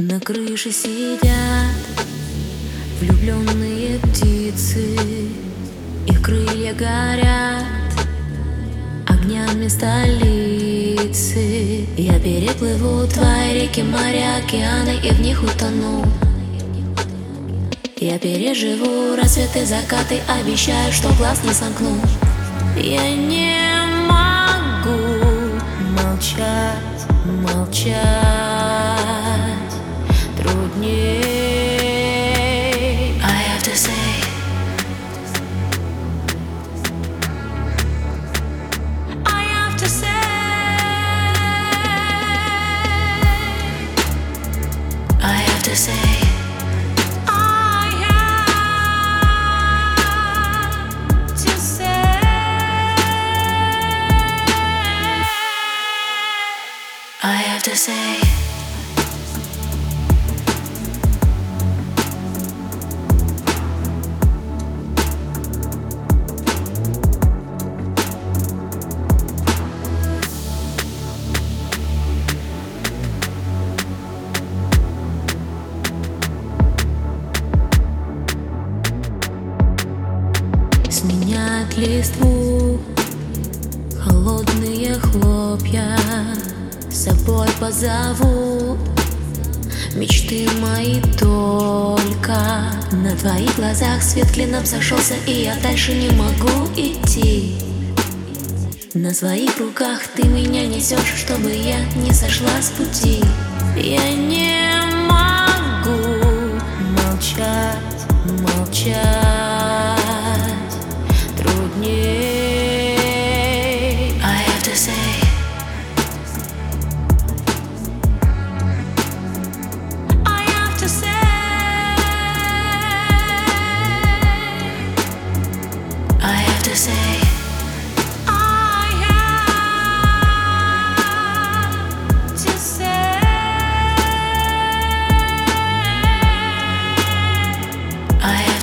На крыше сидят влюбленные птицы Их крылья горят огнями столицы. Я переплыву твои реки, моря, океаны и в них утону. Я переживу рассветы, закаты, обещаю, что глаз не сомкну. Я не могу молчать, молчать I have to say. I have to say. I have to say. I have to say Сменят листву холодные хлопья. Собой позовут Мечты мои только. На твоих глазах свет клином сошелся И я дальше не могу идти. На своих руках ты меня несешь Чтобы я не сошла с пути. Я